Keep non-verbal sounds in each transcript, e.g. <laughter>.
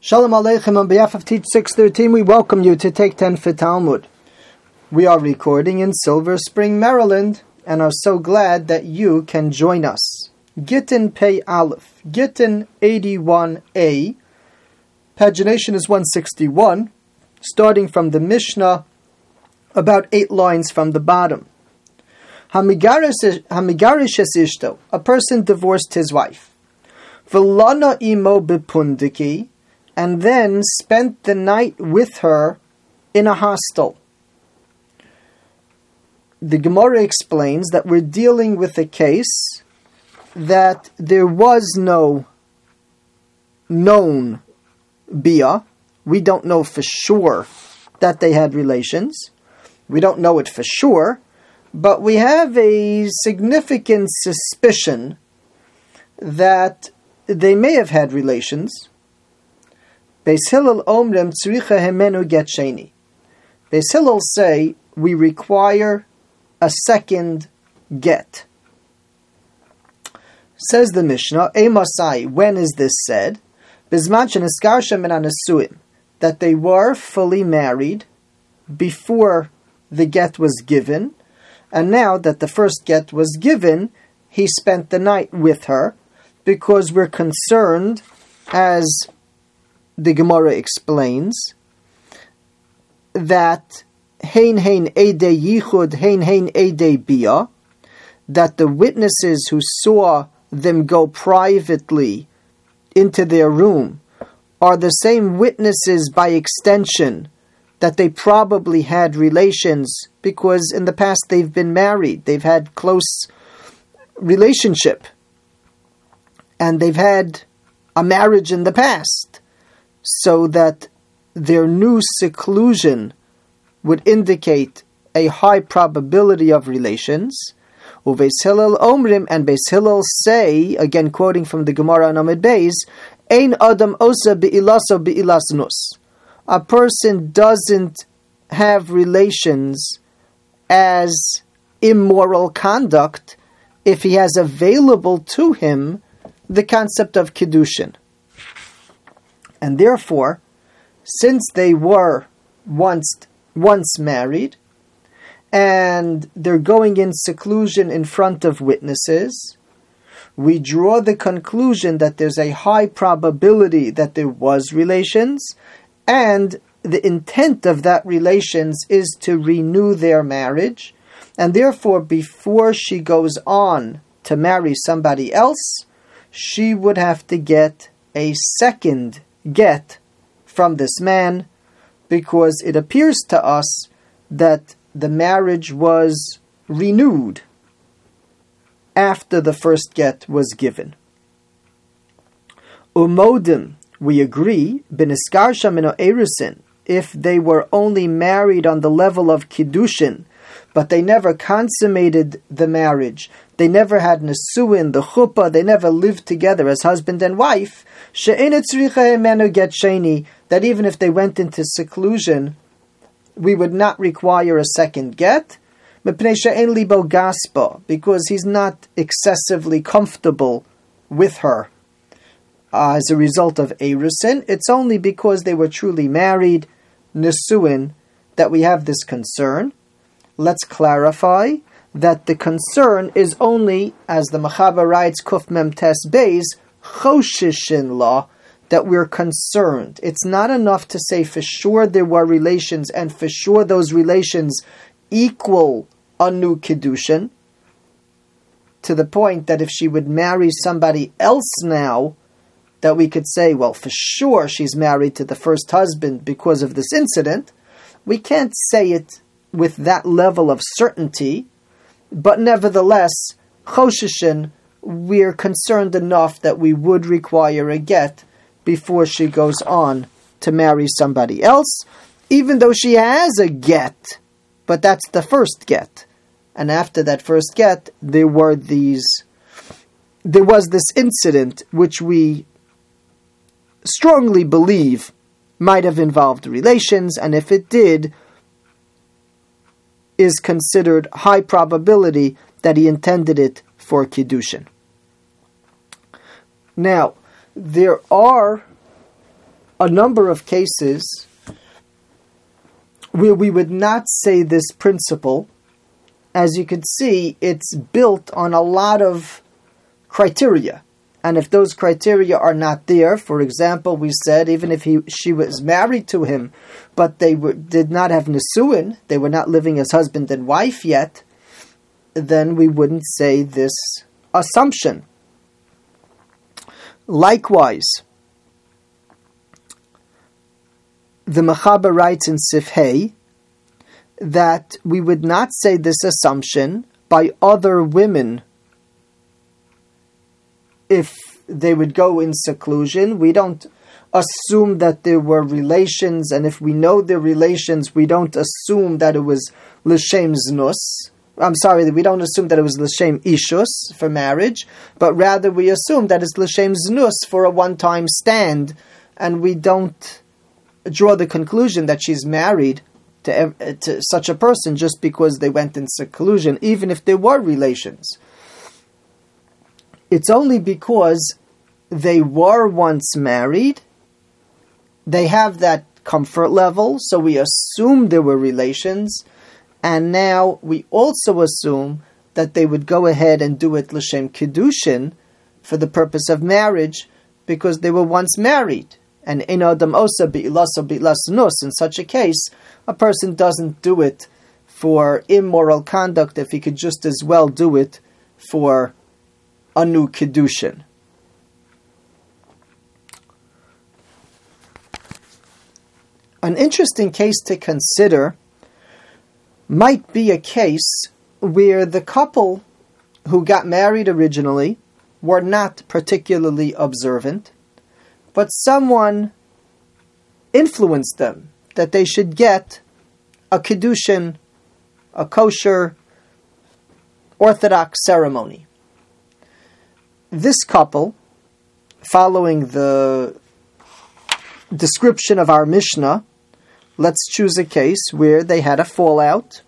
Shalom Aleichem on behalf of Teach 613, we welcome you to Take 10 for Talmud. We are recording in Silver Spring, Maryland, and are so glad that you can join us. Gittin Pei Aleph, Gittin 81a, pagination is 161, starting from the Mishnah, about eight lines from the bottom. Hamigarish ishto, a person divorced his wife. V'lana imo bepundiki, and then spent the night with her in a hostel. The Gemara explains that we're dealing with a case that there was no known bia. We don't know for sure that they had relations. We don't know it for sure, but we have a significant suspicion that they may have had relations Beis omrem tzricha hemenu get sheni. Beis Hillel say we require a second get. Says the Mishnah, Emasai, when is this said? Bisman that they were fully married before the get was given, and now that the first get was given, he spent the night with her because we're concerned as the Gemara explains that hein hein ede yichud hein hein ede bia, that the witnesses who saw them go privately into their room are the same witnesses by extension that they probably had relations because in the past they've been married, they've had close relationship, and they've had a marriage in the past so that their new seclusion would indicate a high probability of relations. Uveis Hillel Omrim and Beis Hillel say, again quoting from the Gemara on Amud Beis, Ein Adam Osa Be'ilaso Be'ilasnus. A person doesn't have relations as immoral conduct if he has available to him the concept of Kiddushin. And therefore, since they were once once married, and they're going in seclusion in front of witnesses, we draw the conclusion that there's a high probability that there was relations, and the intent of that relations is to renew their marriage, and therefore before she goes on to marry somebody else, she would have to get a second get from this man because it appears to us that the marriage was renewed after the first get was given. Umodim, we agree, beniskar shamino erusin, if they were only married on the level of kiddushin, but they never consummated the marriage, they never had nesuin, the chuppah, they never lived together as husband and wife, that even if they went into seclusion, we would not require a second get, because he's not excessively comfortable with her. Uh, as a result of Erusin, it's only because they were truly married, Nisuin, that we have this concern. Let's clarify that the concern is only, as the Mechaber writes, Kuf Mem Tes Beis, choshishin law that we're concerned. It's not enough to say for sure there were relations and for sure those relations equal a new kiddushin. To the point that if she would marry somebody else now, that we could say, well, for sure she's married to the first husband because of this incident. We can't say it with that level of certainty, but nevertheless, Choshishin we're concerned enough that we would require a get before she goes on to marry somebody else, even though she has a get, but that's the first get. And after that first get, there were these, there was this incident which we strongly believe might have involved relations, and if it did, is considered high probability that he intended it for Kiddushin. Now, there are a number of cases where we would not say this principle. As you can see, it's built on a lot of criteria. And if those criteria are not there, for example, we said even if he she was married to him, but they were, did not have nisuin, they were not living as husband and wife yet, then we wouldn't say this assumption. Likewise, the Mechaber writes in Sifhei that we would not say this assumption by other women if they would go in seclusion. We don't assume that there were relations, and if we know the relations, we don't assume that it was l'shem znus. I'm sorry, we don't assume that it was l'shem ishus for marriage, but rather we assume that it's l'shem znus for a one-time stand, and we don't draw the conclusion that she's married to, to such a person just because they went in seclusion, even if there were relations. It's only because they were once married, they have that comfort level, so we assume there were relations, and now we also assume that they would go ahead and do it l'shem kiddushin for the purpose of marriage because they were once married. And in adam osa bi'ilasa bi'las In such a case, a person doesn't do it for immoral conduct if he could just as well do it for a new Kiddushin. An interesting case to consider might be a case where the couple who got married originally were not particularly observant, but someone influenced them that they should get a Kiddushin, a kosher, Orthodox ceremony this couple, following the description of our Mishnah, let's choose a case where they had a fallout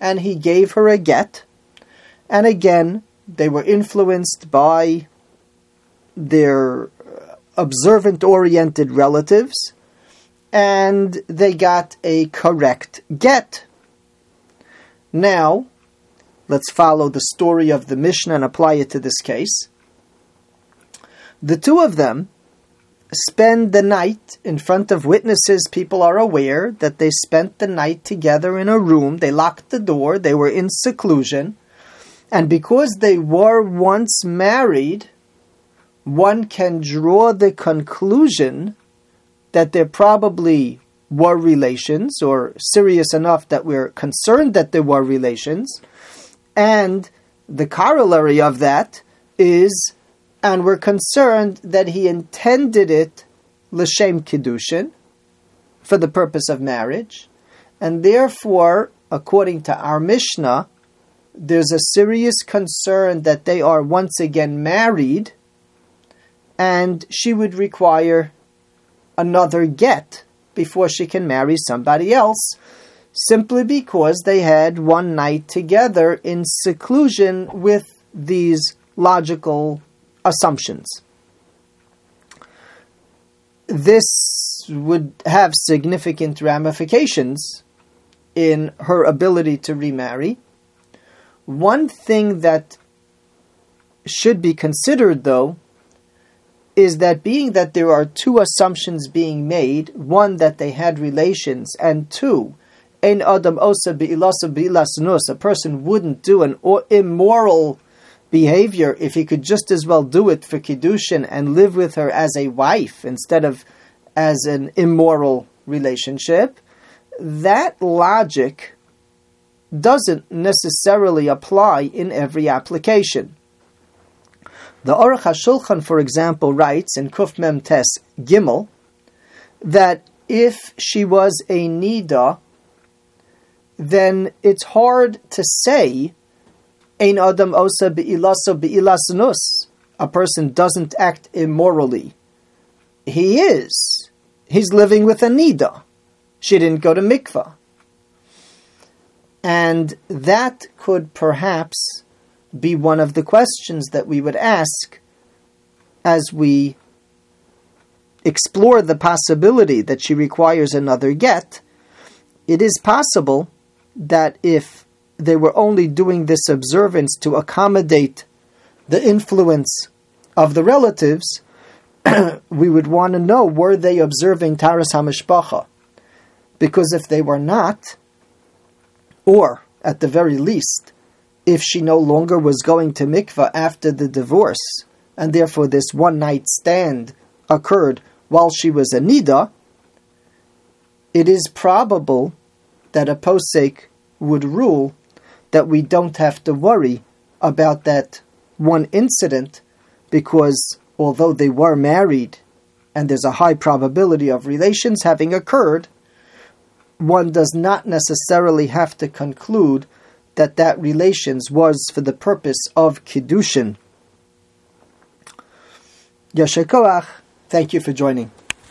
and he gave her a get, and again, they were influenced by their observant oriented relatives and they got a correct get. Now, let's follow the story of the Mishnah and apply it to this case. The two of them spend the night in front of witnesses. People are aware that they spent the night together in a room. They locked the door. They were in seclusion. And because they were once married, one can draw the conclusion that there probably were relations, or serious enough that we're concerned that there were relations. And the corollary of that is and we're concerned that he intended it l'shem kiddushin for the purpose of marriage, and therefore, according to our Mishnah, there's a serious concern that they are once again married, and she would require another get before she can marry somebody else, simply because they had one night together in seclusion with these logical assumptions. This would have significant ramifications in her ability to remarry. One thing that should be considered, though, is that being that there are two assumptions being made one, that they had relations, and two, ein adam osa bi'ilasa a person wouldn't do an immoral behavior if he could just as well do it for Kiddushin and live with her as a wife instead of as an immoral relationship, that logic doesn't necessarily apply in every application. The Aruch HaShulchan, for example, writes in Kuf Mem Tes Gimel that if she was a Nida, then it's hard to say Ein adam osa be'ilasa be'ilas. A person doesn't act immorally. He is. He's living with a nida. She didn't go to mikvah. And that could perhaps be one of the questions that we would ask as we explore the possibility that she requires another get, it is possible that if they were only doing this observance to accommodate the influence of the relatives, <clears throat> we would want to know were they observing Taharas HaMishpacha? Because if they were not, or at the very least, if she no longer was going to mikvah after the divorce, and therefore this one night stand occurred while she was a nida, it is probable that a posek would rule that we don't have to worry about that one incident because although they were married and there's a high probability of relations having occurred, one does not necessarily have to conclude that that relations was for the purpose of kiddushin. Yasher Thank you for joining.